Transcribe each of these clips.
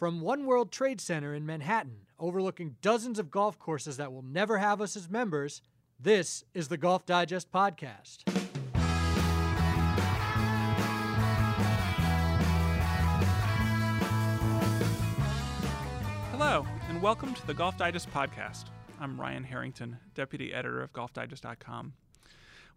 From One World Trade Center in Manhattan, overlooking dozens of golf courses that will never have us as members, this is the Golf Digest Podcast. Hello, and welcome to the Golf Digest Podcast. I'm Ryan Harrington, Deputy Editor of GolfDigest.com.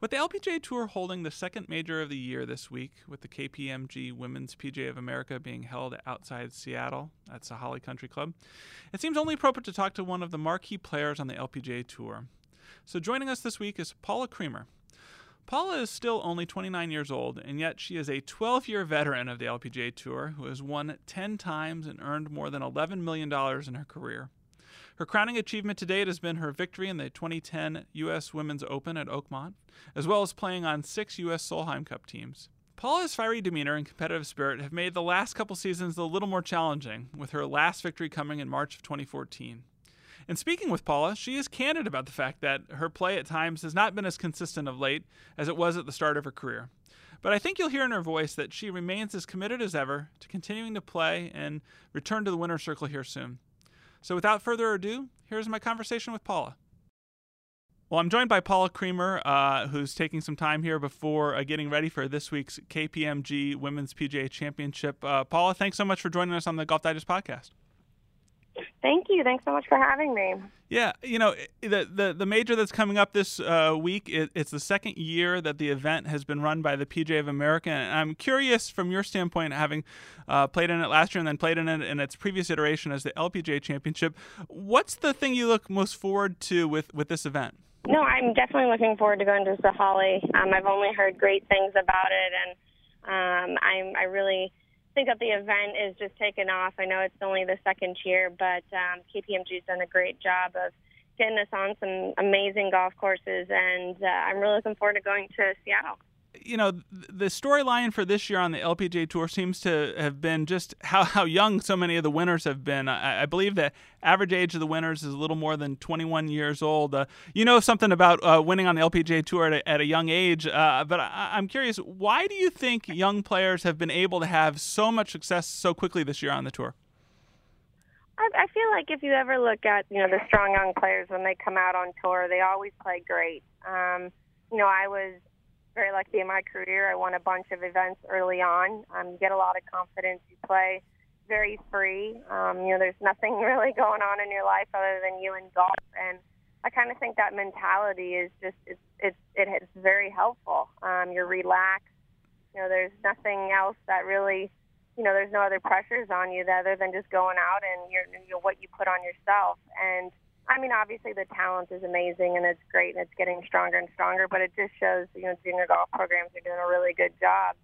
With the LPGA Tour holding the second major of the year this week, with the KPMG Women's PGA of America being held outside Seattle at Sahalee Country Club, it seems only appropriate to talk to one of the marquee players on the LPGA Tour. So joining us this week is Paula Creamer. Paula is still only 29 years old, and yet she is a 12 year veteran of the LPGA Tour who has won 10 times and earned more than $11 million in her career. Her crowning achievement to date has been her victory in the 2010 U.S. Women's Open at Oakmont, as well as playing on six U.S. Solheim Cup teams. Paula's fiery demeanor and competitive spirit have made the last couple seasons a little more challenging, with her last victory coming in March of 2014. And speaking with Paula, she is candid about the fact that her play at times has not been as consistent of late as it was at the start of her career. But I think you'll hear in her voice that she remains as committed as ever to continuing to play and return to the winner's circle here soon. So without further ado, here's my conversation with Paula. Well, I'm joined by Paula Creamer, uh, who's taking some time here before uh, getting ready for this week's KPMG Women's PGA Championship. Uh, Paula, thanks so much for joining us on the Golf Digest podcast. Thank you. Thanks so much for having me. Yeah, you know the the, the major that's coming up this uh, week. It, it's the second year that the event has been run by the PGA of America, and I'm curious from your standpoint, having uh, played in it last year and then played in it in its previous iteration as the LPGA Championship. What's the thing you look most forward to with with this event? No, I'm definitely looking forward to going to Sahalee. Um, I've only heard great things about it, and um, I'm I really think that the event is just taken off. I know it's only the second year, but um, KPMG's done a great job of getting us on some amazing golf courses, and uh, I'm really looking forward to going to Seattle you know, the storyline for this year on the LPGA Tour seems to have been just how, how young so many of the winners have been. I, I believe the average age of the winners is a little more than 21 years old. Uh, you know something about uh, winning on the LPGA Tour at a, at a young age, uh, but I, I'm curious, why do you think young players have been able to have so much success so quickly this year on the tour? I, I feel like if you ever look at you know the strong young players when they come out on tour, they always play great. Um, you know, I was very lucky in my career. I won a bunch of events early on. Um, you get a lot of confidence. You play very free. Um, you know, there's nothing really going on in your life other than you and golf. And I kind of think that mentality is just it's it's it's very helpful. Um, you're relaxed. You know, there's nothing else that really, you know, there's no other pressures on you other than just going out and you're, you know, what you put on yourself. And I mean, obviously the talent is amazing and it's great and it's getting stronger and stronger, but it just shows, you know, junior golf programs are doing a really good job.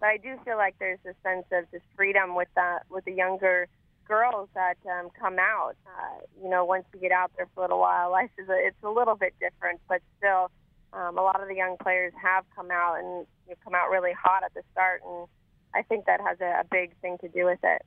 But I do feel like there's a sense of just freedom with the with the younger girls that um, come out. Uh, you know, once you get out there for a little while, life is a, it's a little bit different, but still, um, a lot of the young players have come out and you know, come out really hot at the start, and I think that has a, a big thing to do with it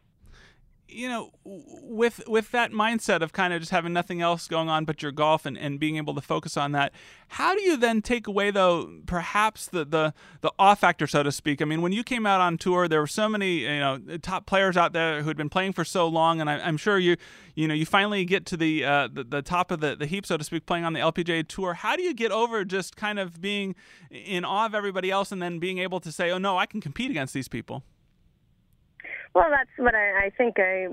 you know, with with that mindset of kind of just having nothing else going on but your golf and, and being able to focus on that, how do you then take away though perhaps the, the the off factor, so to speak? I mean, when you came out on tour, there were so many you know top players out there who had been playing for so long, and I, am sure you you know you finally get to the, uh, the the top of the, the heap, so to speak, playing on the LPGA tour. How do you get over just kind of being in awe of everybody else and then being able to say, oh no, I can compete against these people? Well, that's what I, I think I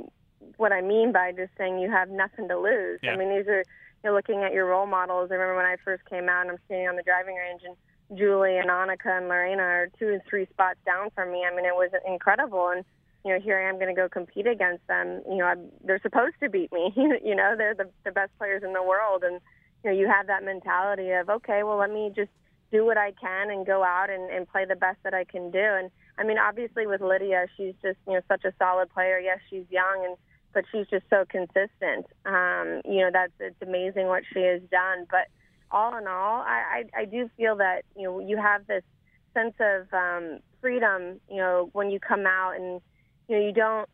what I mean by just saying you have nothing to lose. Yeah. I mean, these are you're looking at your role models. I remember when I first came out and I'm standing on the driving range and Juli and Annika and Lorena are two and three spots down from me. I mean, it was incredible. And, you know, here I am going to go compete against them. You know, I'm, they're supposed to beat me. you know, they're the, the best players in the world. And, you know, you have that mentality of, okay, well, let me just do what I can and go out and, and play the best that I can do. And, I mean, obviously with Lydia, she's just you know such a solid player. Yes, she's young and but she's just so consistent. Um, you know, that's it's amazing what she has done. But all in all, I, I, I do feel that you know you have this sense of um, freedom. You know, when you come out and you know you don't.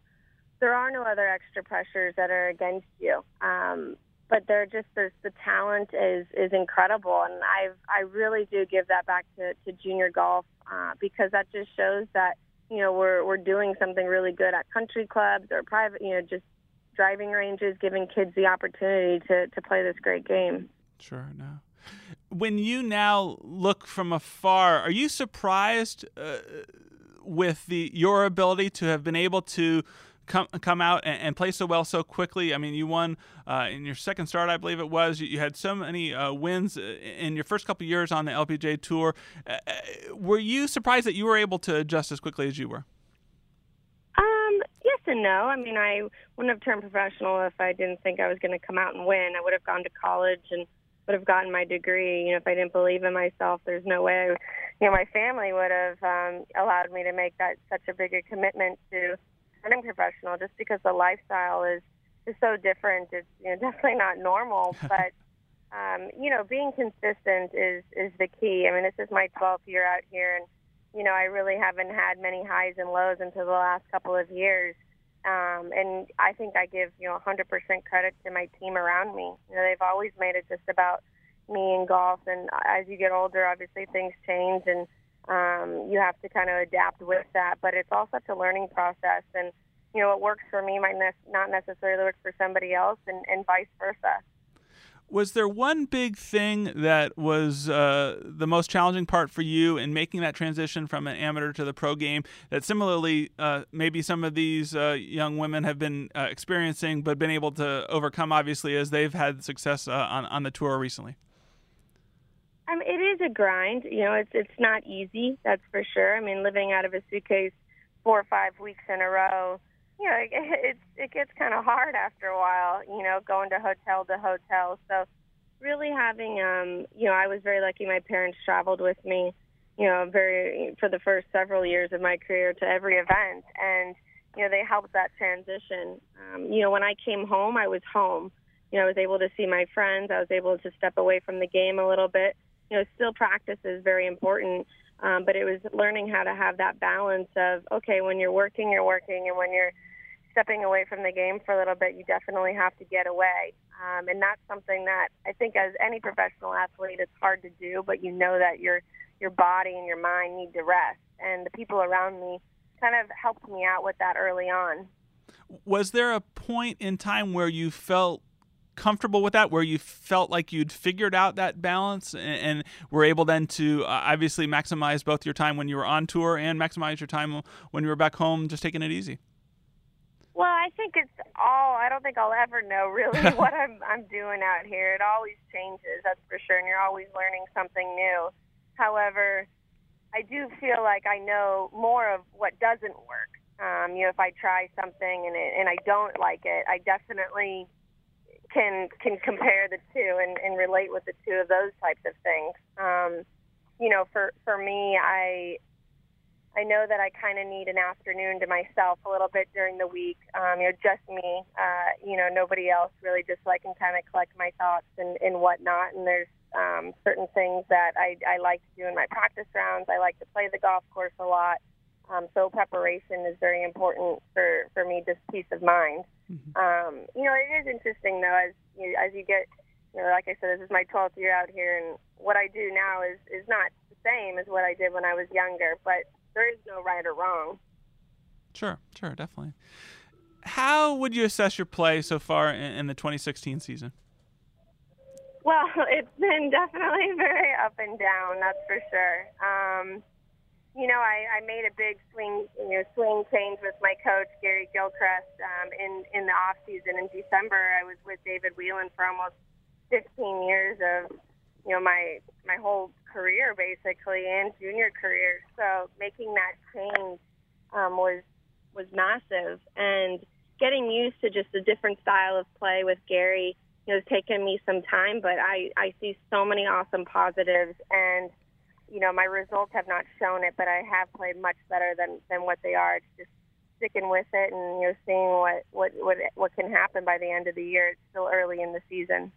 There are no other extra pressures that are against you. Um, but they're just there's the talent is is incredible, and I I really do give that back to to junior golf uh, because that just shows that you know we're we're doing something really good at country clubs or private, you know, just driving ranges, giving kids the opportunity to to play this great game. Sure, no. When you now look from afar, are you surprised uh, with the your ability to have been able to come come out and, and, play so well so quickly. I mean, you won uh, in your second start, I believe it was. You, you had so many uh, wins uh, in your first couple years on the LPGA Tour. Uh, uh, were you surprised that you were able to adjust as quickly as you were? Um, yes and no. I mean, I wouldn't have turned professional if I didn't think I was going to come out and win. I would have gone to college and would have gotten my degree. You know, if I didn't believe in myself, there's no way. you know, my family would have um, allowed me to make that such a big commitment to turning professional just because the lifestyle is is so different. It's you know definitely not normal, but um, you know being consistent is is the key. I mean, this is my 12th year out here, and you know I really haven't had many highs and lows until the last couple of years. Um, and I think I give you know 100% credit to my team around me. You know, they've always made it just about me and golf. And as you get older, obviously things change, and um, you have to kind of adapt with that. But it's all such a learning process, and you know what works for me might ne- not necessarily work for somebody else, and, and vice versa. Was there one big thing that was uh, the most challenging part for you in making that transition from an amateur to the pro game that similarly uh, maybe some of these uh, young women have been uh, experiencing but been able to overcome obviously as they've had success uh, on, on the tour recently? I mean, it is a grind. You know, it's it's not easy. That's for sure. I mean, living out of a suitcase four or five weeks in a row, you know, it, it's it gets kind of hard after a while. You know, going to hotel to hotel. So, really having, um, you know, I was very lucky. My parents traveled with me. You know, very for the first several years of my career to every event, and you know, they helped that transition. Um, you know, when I came home, I was home. You know, I was able to see my friends. I was able to step away from the game a little bit you know, still practice is very important. Um, but it was learning how to have that balance of okay, when you're working, you're working, and when you're stepping away from the game for a little bit, you definitely have to get away. Um, and that's something that I think, as any professional athlete, it's hard to do. But you know that your your body and your mind need to rest. And the people around me kind of helped me out with that early on. Was there a point in time where you felt comfortable with that where you felt like you'd figured out that balance and, and were able then to uh, obviously maximize both your time when you were on tour and maximize your time when you were back home just taking it easy? Well i think it's all i don't think i'll ever know really what i'm i'm doing out here. It always changes that's for sure and you're always learning something new. However i do feel like i know more of what doesn't work. Um, you know, if I try something and it, and I don't like it, I definitely can can compare the two and, and relate with the two of those types of things. Um, you know, for for me, I I know that I kind of need an afternoon to myself a little bit during the week. Um, you know, just me. Uh, you know, nobody else really. Just so I can kind of collect my thoughts and and whatnot. And there's um, certain things that I I like to do in my practice rounds. I like to play the golf course a lot. Um, so preparation is very important for, for me, just peace of mind. Mm-hmm. Um, you know, it is interesting though, as you, as you get, you know, like I said, this is my 12th year out here, and what I do now is is not the same as what I did when I was younger. But there is no right or wrong. Sure, sure, definitely. How would you assess your play so far in, in the 2016 season? Well, it's been definitely very up and down, that's for sure. Um, you know, I, I made a big swing, you know, swing change with my coach Gary Gilchrist um, in in the off season in December. I was with David Whelan for almost 15 years of, you know, my my whole career basically and junior career. So making that change um, was was massive, and getting used to just a different style of play with Gary you know, has taken me some time. But I I see so many awesome positives and you know, my results have not shown it, but I have played much better than than what they are. It's just sticking with it and you know seeing what what what what can happen by the end of the year. It's still early in the season.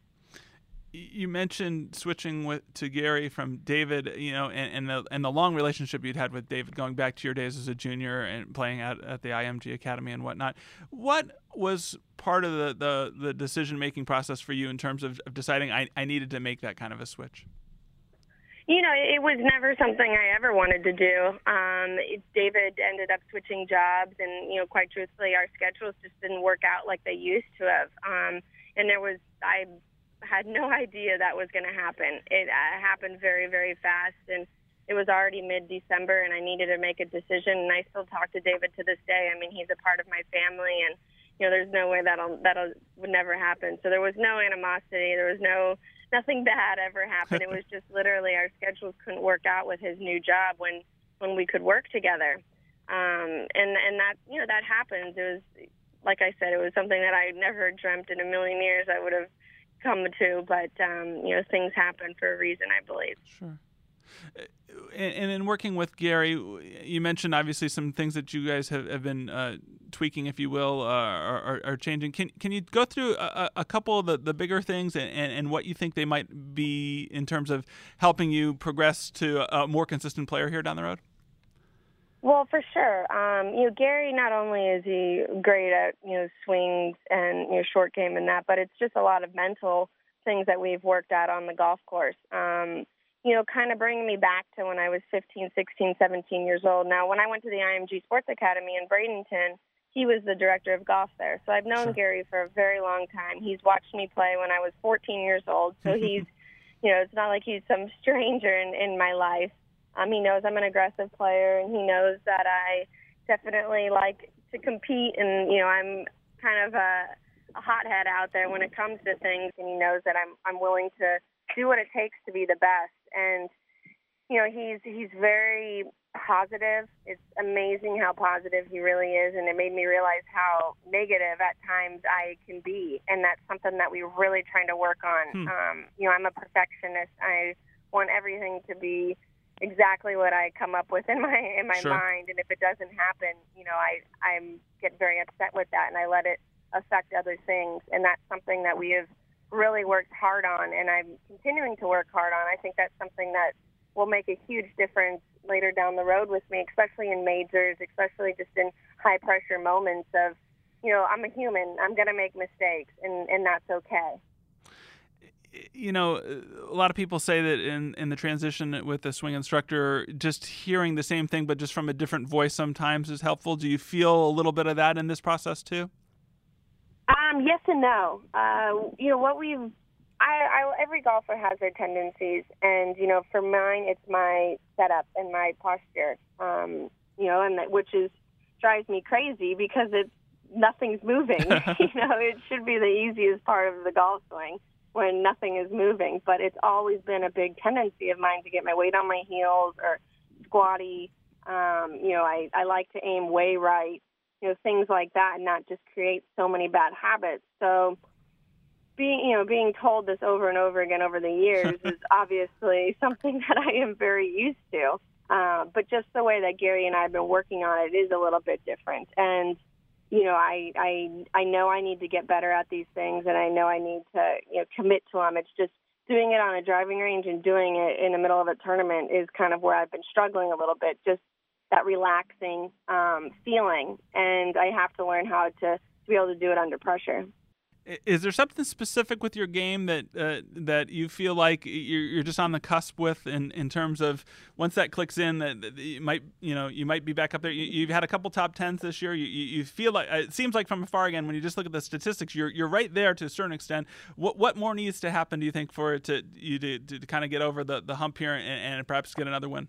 You mentioned switching with to Gary from David, you know, and, and the and the long relationship you'd had with David, going back to your days as a junior and playing at, at the IMG Academy and whatnot. What was part of the the, the decision making process for you in terms of, of deciding I, I needed to make that kind of a switch? You know, it was never something I ever wanted to do. Um, David ended up switching jobs, and you know, quite truthfully, our schedules just didn't work out like they used to have. Um, and there was, I had no idea that was going to happen. It uh, happened very, very fast, and it was already mid-December, and I needed to make a decision. And I still talk to David to this day. I mean, he's a part of my family, and you know, there's no way that'll that'll would never happen. So there was no animosity. There was no nothing bad ever happened. it was just literally our schedules couldn't work out with his new job when when we could work together. Um, and and that you know that happens. It was like I said, it was something that I never dreamt in a million years I would have come to. But um, you know, things happen for a reason, I believe. Sure and, in working with Gary, you mentioned obviously some things that you guys have, have been uh, tweaking, if you will, uh, are, are, changing. Can can you go through a, a couple of the, the bigger things and, and, and, what you think they might be in terms of helping you progress to a more consistent player here down the road? Well, for sure. Um, you know, Gary not only is he great at you know swings and you know short game and that, but it's just a lot of mental things that we've worked at on the golf course. Um, you know, kind of bringing me back to when I was 15, 16, 17 years old. Now, when I went to the IMG Sports Academy in Bradenton, he was the director of golf there. So I've known sure. Gary for a very long time. He's watched me play when I was 14 years old. So he's, you know, it's not like he's some stranger in, in my life. Um, he knows I'm an aggressive player, and he knows that I definitely like to compete, and you know, I'm kind of a, a hothead out there when it comes to things, and he knows that I'm I'm willing to do what it takes to be the best. And you know, he's he's very positive. It's amazing how positive he really is, and it made me realize how negative at times I can be, and that's something that we're really trying to work on. Hmm. Um, you know, I'm a perfectionist. I want everything to be exactly what I come up with in my in my sure. mind, and if it doesn't happen, you know, I I'm get very upset with that, and I let it affect other things, and that's something that we have really worked hard on, and I'm continuing to work hard on. I think that's something that will make a huge difference later down the road with me, especially in majors, especially just in high pressure moments of, you know, I'm a human, I'm going to make mistakes, and, and that's okay. You know, a lot of people say that in, in the transition with the swing instructor, just hearing the same thing but just from a different voice sometimes is helpful. Do you feel a little bit of that in this process too? Um, yes and no. Uh, you know what we've. I, I every golfer has their tendencies, and you know, for mine, it's my setup and my posture. Um, you know, and that, which is drives me crazy because it's nothing's moving. you know, it should be the easiest part of the golf swing when nothing is moving, but it's always been a big tendency of mine to get my weight on my heels or squatty. Um, you know, I, I like to aim way right you know things like that and not just create so many bad habits. So being you know being told this over and over again over the years is obviously something that I am very used to. Uh, but just the way that Gary and I have been working on it is a little bit different. And you know I I I know I need to get better at these things and I know I need to you know commit to them it's just doing it on a driving range and doing it in the middle of a tournament is kind of where I've been struggling a little bit just that relaxing um, feeling, and I have to learn how to, to be able to do it under pressure. Is there something specific with your game that uh, that you feel like you're, you're just on the cusp with in, in terms of once that clicks in that, that you might you know you might be back up there. You, have had a couple top tens this year. You, you feel like it seems like from afar again when you just look at the statistics, you're you're right there to a certain extent. What what more needs to happen do you think for it to you to, to, kind of get over the, the hump here and, and perhaps get another win?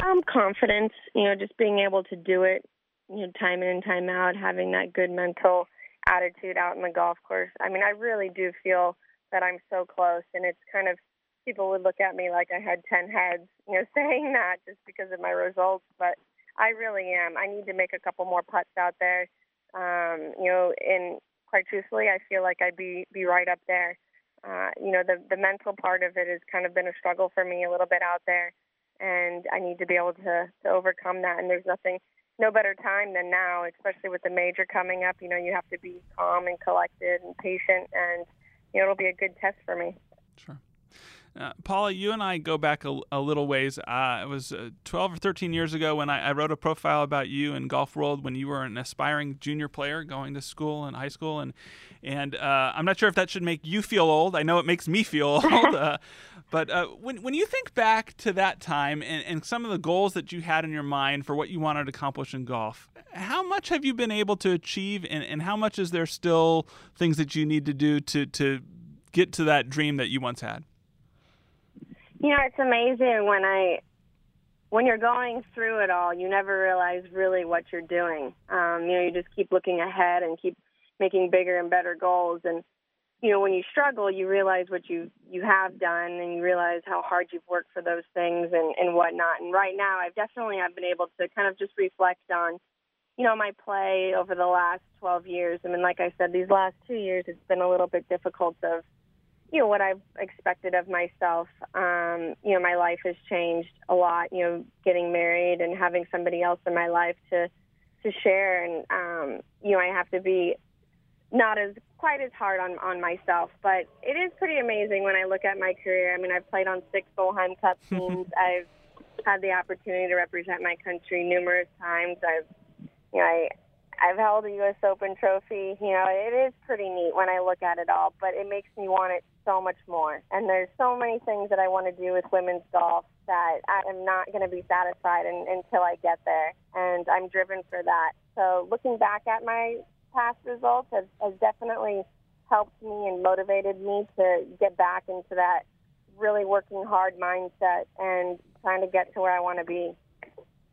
Um, confidence, you know, just being able to do it, you know, time in and time out, having that good mental attitude out in the golf course. I mean, I really do feel that I'm so close, and it's kind of people would look at me like I had 10 heads, you know, saying that just because of my results, but I really am. I need to make a couple more putts out there. Um, you know, and quite truthfully, I feel like I'd be be right up there. Uh, you know, the the mental part of it has kind of been a struggle for me a little bit out there and I need to be able to to overcome that. And there's nothing, no better time than now, especially with the major coming up. You know, you have to be calm and collected and patient, and you know it'll be a good test for me. Sure. Uh, Paula, you and I go back a, a little ways. Uh, it was uh, 12 or 13 years ago when I, I, wrote a profile about you in Golf World when you were an aspiring junior player going to school and high school, and and uh, I'm not sure if that should make you feel old. I know it makes me feel old. Uh, but uh, when when you think back to that time and, and some of the goals that you had in your mind for what you wanted to accomplish in golf, how much have you been able to achieve, and, and how much is there still things that you need to do to to get to that dream that you once had? You know, it's amazing when I when you're going through it all, you never realize really what you're doing. Um, you know, you just keep looking ahead and keep making bigger and better goals. And you know, when you struggle, you realize what you you have done, and you realize how hard you've worked for those things and and whatnot. And right now, I've definitely I've been able to kind of just reflect on, you know, my play over the last 12 years. I mean, like I said, these last two years, it's been a little bit difficult of you know what I've expected of myself. Um, you know, my life has changed a lot. You know, getting married and having somebody else in my life to to share, and um, you know, I have to be not as quite as hard on on myself. But it is pretty amazing when I look at my career. I mean, I've played on six Solheim Cup teams. I've had the opportunity to represent my country numerous times. I've you know, I I've held a U.S. Open trophy. You know, it is pretty neat when I look at it all, but it makes me want it so much more. And there's so many things that I want to do with women's golf that I am not going to be satisfied in, until I get there. And I'm driven for that. So looking back at my past results has, has definitely helped me and motivated me to get back into that really working hard mindset and trying to get to where I want to be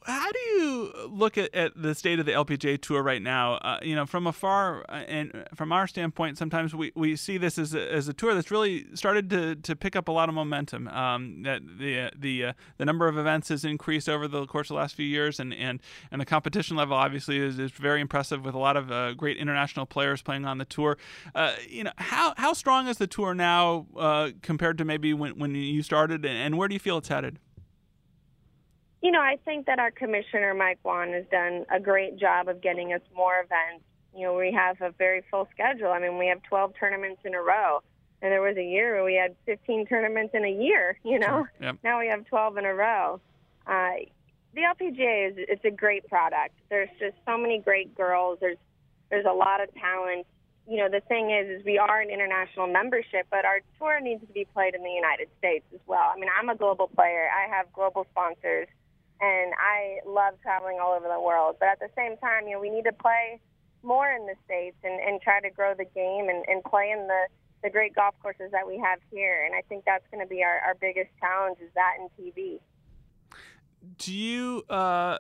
how do you look at, at the state of the LPGA Tour right now? Uh, you know, from afar uh, and from our standpoint, sometimes we, we see this as a, as a tour that's really started to, to pick up a lot of momentum. Um, that the uh, the uh, the number of events has increased over the course of the last few years, and, and, and the competition level obviously is, is very impressive with a lot of uh, great international players playing on the tour. Uh, you know, how how strong is the tour now compared to maybe when when you started, and where do you feel it's headed? You know, I think that our commissioner, Mike Whan, has done a great job of getting us more events. You know, we have a very full schedule. I mean, we have 12 tournaments in a row. And there was a year where we had 15 tournaments in a year, you know? Yep. Now we have 12 in a row. Uh, the LPGA is it's a great product. There's just so many great girls. There's there's a lot of talent. You know, the thing is, is we are an international membership, but our tour needs to be played in the United States as well. I mean, I'm a global player. I have global sponsors and I love traveling all over the world. But at the same time, you know, we need to play more in the states and, and try to grow the game and, and play in the the great golf courses that we have here. And I think that's going to be our, our biggest challenge is that in TV do you uh,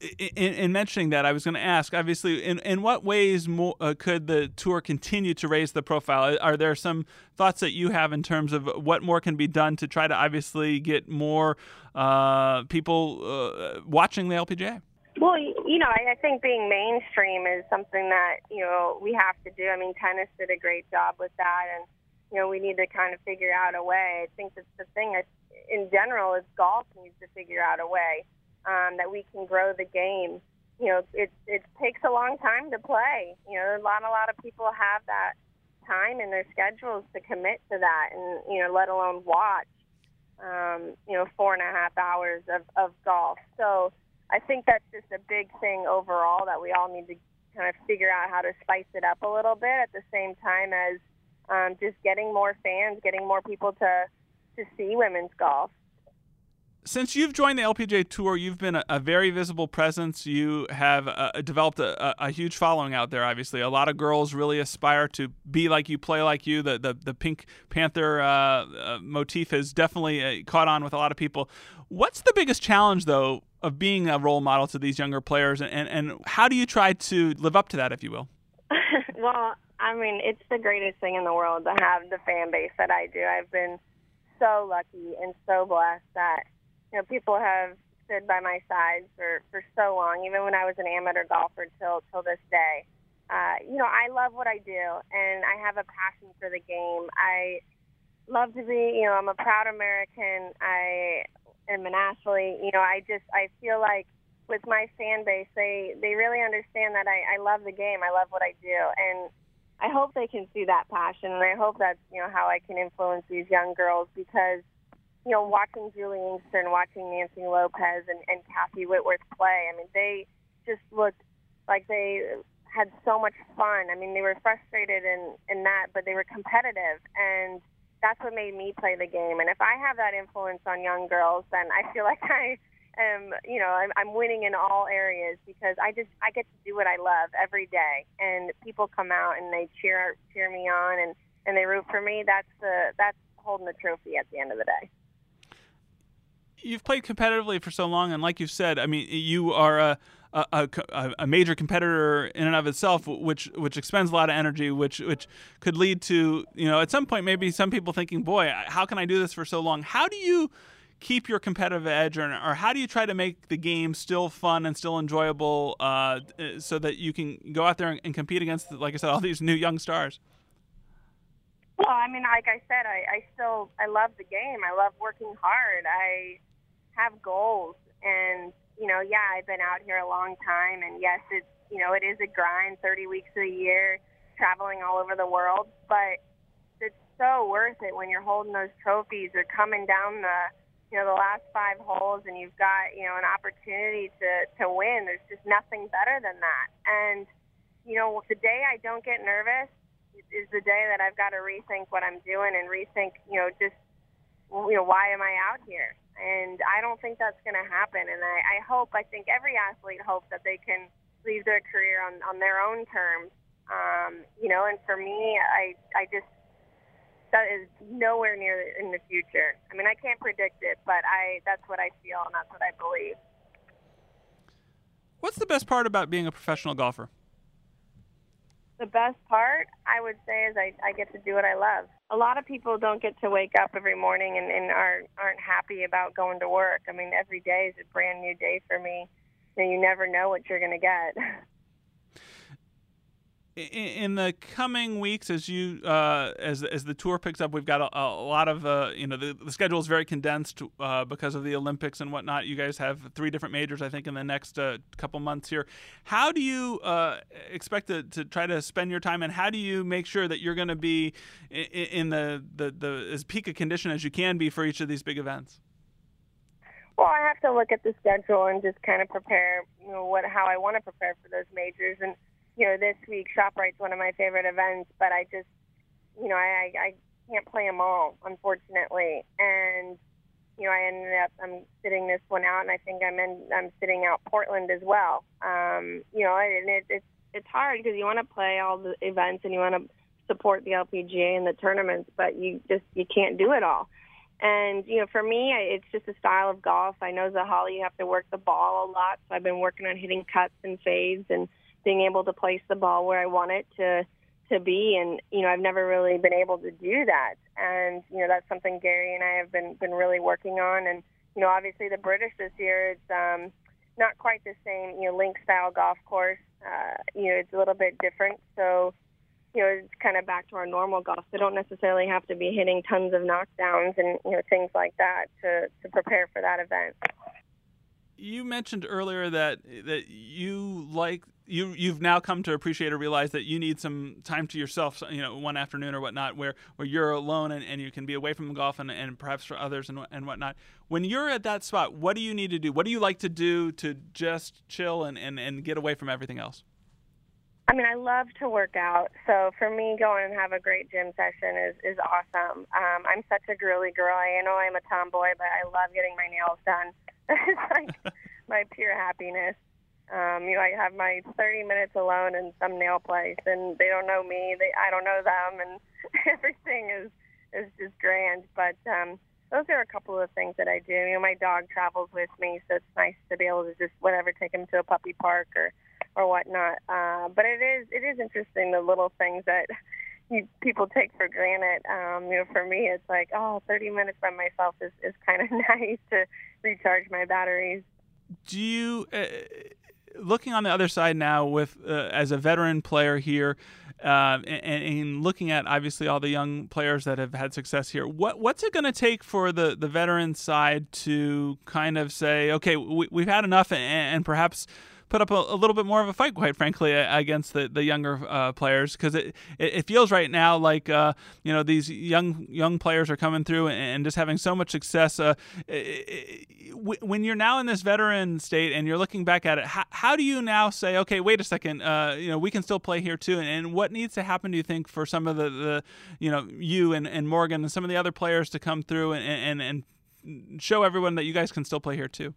in, in, mentioning that i was going to ask obviously in, in what ways more, uh, could the tour continue to raise the profile are there some thoughts that you have in terms of what more can be done to try to obviously get more uh, people uh, watching the lpga well, you know, I, I think being mainstream is something that you know we have to do. I mean, tennis did a great job with that, and you know, we need to kind of figure out a way. I think that's the thing. I in general is golf needs to figure out a way um, that we can grow the game. You know, it it takes a long time to play. You know, a lot a lot of people have that time in their schedules to commit to that, and you know, let alone watch. Um, you know, four and a half hours of, of golf. So I think that's just a big thing overall that we all need to kind of figure out how to spice it up a little bit at the same time as um, just getting more fans, getting more people to to see women's golf. Since you've joined the LPGA Tour, you've been a, a very visible presence. You have uh, developed a, a, huge following out there. Obviously, a lot of girls really aspire to be like you, play like you. The the, the Pink Panther uh, uh, motif has definitely uh, caught on with a lot of people. What's the biggest challenge, though, of being a role model to these younger players, and, and, and how do you try to live up to that, if you will? well, I mean, it's the greatest thing in the world to have the fan base that I do. I've been so lucky and so blessed that you know people have stood by my side for for so long, even when I was an amateur golfer till till this day. Uh, you know, I love what I do, and I have a passion for the game. I love to be, you know, I'm a proud American. I am an athlete. You know, I just I feel like with my fan base, they they really understand that I, I love the game. I love what I do, and I hope they can see that passion, and I hope that's you know how I can influence these young girls because you know watching Juli Inkster, watching Nancy Lopez, and, and Kathy Whitworth play. I mean, they just looked like they had so much fun. I mean, they were frustrated in in that, but they were competitive, and that's what made me play the game. And if I have that influence on young girls, then I feel like I am, you know, I'm, I'm winning in all areas because I just I get to do what I love every day, and people come out and they cheer cheer me on and and they root for me. That's the that's holding the trophy at the end of the day you've played competitively for so long, and like you said, I mean, you are a, a, a, a, major competitor in and of itself, which which expends a lot of energy, which which could lead to you know at some point maybe some people thinking, boy, how can I do this for so long? How do you keep your competitive edge, or, or how do you try to make the game still fun and still enjoyable, uh, so that you can go out there and, and compete against, like I said, all these new young stars? Well, I mean, like I said, I, I still I love the game. I love working hard. I have goals, and you know, yeah, I've been out here a long time, and yes, it's you know, it is a grind, 30 weeks a year, traveling all over the world, but it's so worth it when you're holding those trophies or coming down the you know the last five holes and you've got you know an opportunity to to win. There's just nothing better than that. And you know the day i don't get nervous is the day that i've got to rethink what i'm doing and rethink you know just you know why am i out here and I don't think that's going to happen. And I, I hope, I think every athlete hopes that they can leave their career on, on their own terms. Um, you know, and for me, I, I just, that is nowhere near in the future. I mean, I can't predict it, but I, that's what I feel and that's what I believe. What's the best part about being a professional golfer? the best part, I would say, is I, I get to do what I love. A lot of people don't get to wake up every morning and, and aren't aren't happy about going to work. I mean, every day is a brand new day for me. And you never know what you're going to get. in the coming weeks as you uh, as as the tour picks up we've got a, a lot of uh, you know the, the schedule is very condensed uh, because of the olympics and whatnot. You guys have three different majors i think in the next uh, couple months here. How do you uh, expect to, to try to spend your time and how do you make sure that you're going to be in, in the, the, the as peak a condition as you can be for each of these big events? Well, I have to look at the schedule and just kind of prepare, you know, what how I want to prepare for those majors. And know, this week ShopRite's one of my favorite events, but I just, you know, I, I can't play them all, unfortunately. And, you know, I ended up, I'm sitting this one out, and I think I'm in, I'm sitting out Portland as well. Um, you know, and it, it's, it's hard because you want to play all the events and you want to support the LPGA and the tournaments, but you just, you can't do it all. And you know, for me, it's just a style of golf. I know Holly, you have to work the ball a lot, so I've been working on hitting cuts and fades and being able to place the ball where I want it to to be. And you know I've never really been able to do that. And you know that's something Gary and I have been been really working on. And you know obviously the British this year it's um not quite the same you know link style golf course. Uh you know it's a little bit different. So you know it's kind of back to our normal golf. They don't necessarily have to be hitting tons of knockdowns and you know things like that to to prepare for that event you mentioned earlier that that you like you you've now come to appreciate or realize that you need some time to yourself you know one afternoon or whatnot where where you're alone and, and you can be away from golf and, and perhaps for others and, and whatnot when you're at that spot what do you need to do what do you like to do to just chill and, and, and get away from everything else I mean, I love to work out. So for me, going and have a great gym session is is awesome. Um, I'm such a girly girl. I know I'm a tomboy, but I love getting my nails done. it's like my pure happiness. Um, you know, I have my 30 minutes alone in some nail place, and they don't know me. They, I don't know them, and everything is is just grand. But um, those are a couple of things that I do. You know, my dog travels with me, so it's nice to be able to just whatever take him to a puppy park or or whatnot. Uh, but it is it is interesting the little things that you, people take for granted. Um, you know, for me, it's like oh, 30 minutes by myself is is kind of nice to recharge my batteries. Do you? Uh, looking on the other side now, with uh, as a veteran player here, uh, and, and, looking at obviously all the young players that have had success here, what what's it going to take for the the veteran side to kind of say, okay, we, have had enough, and, and perhaps put up a, a little bit more of a fight, quite frankly, against the the younger uh, players because it, it, it feels right now like uh, you know these young young players are coming through and, just having so much success. Uh, when you're now in this veteran state and you're looking back at it, how, how do you now say, okay, wait a second, uh, you know, we can still play here too? And, and, what needs to happen, do you think, for some of the, the you know, you and, and Morgan and some of the other players to come through and, and, and show everyone that you guys can still play here too?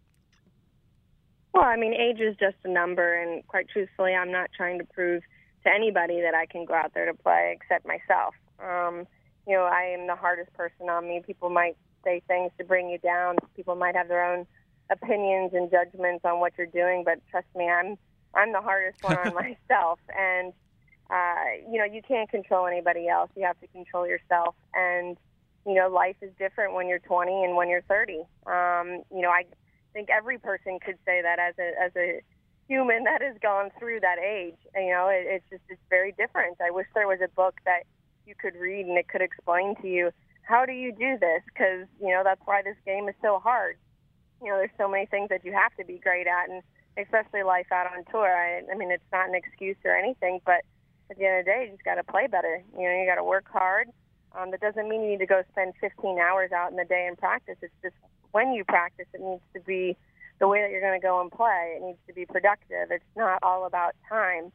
Well, I mean, age is just a number, and quite truthfully, I'm not trying to prove to anybody that I can go out there to play except myself. Um, you know, I am the hardest person on me. People might say things to bring you down. People might have their own opinions and judgments on what you're doing, but trust me, I'm I'm the hardest one on myself. And uh, you know, you can't control anybody else. You have to control yourself. And you know, life is different when you're 20 and when you're 30. Um, you know, I think every person could say that as a as a human that has gone through that age. You know, it, it's just it's very different. I wish there was a book that you could read and it could explain to you how do you do this? Because you know that's why this game is so hard. You know, there's so many things that you have to be great at, and especially life out on tour. I, I mean, it's not an excuse or anything, but at the end of the day, you just got to play better. You know, you got to work hard. Um, that doesn't mean you need to go spend 15 hours out in the day and practice. It's just when you practice, it needs to be the way that you're going to go and play. It needs to be productive. It's not all about time.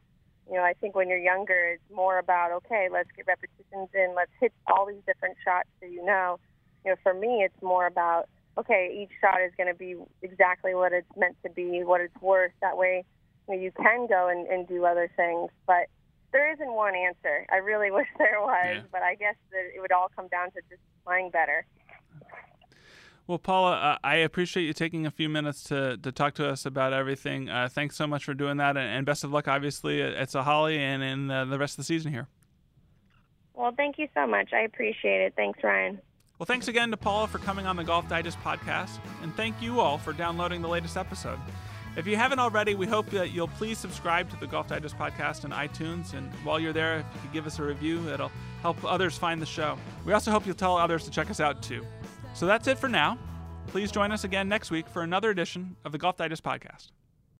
You know, I think when you're younger, it's more about okay, let's get repetitions in, let's hit all these different shots so you know. You know, for me, it's more about okay, each shot is going to be exactly what it's meant to be, what it's worth. That way, you, know, you can go and, and do other things, but there isn't one answer. I really wish there was, yeah. but I guess that it would all come down to just playing better. Well, Paula, uh, I appreciate you taking a few minutes to, to talk to us about everything. Uh, thanks so much for doing that, and, and, best of luck, obviously, at Sahalee and in uh, the rest of the season here. Well, thank you so much. I appreciate it. Thanks, Ryan. Well, thanks again to Paula for coming on the Golf Digest podcast, and thank you all for downloading the latest episode. If you haven't already, we hope that you'll please subscribe to the Golf Digest podcast on iTunes. And while you're there, if you could give us a review, it'll help others find the show. We also hope you'll tell others to check us out too. So that's it for now. Please join us again next week for another edition of the Golf Digest podcast.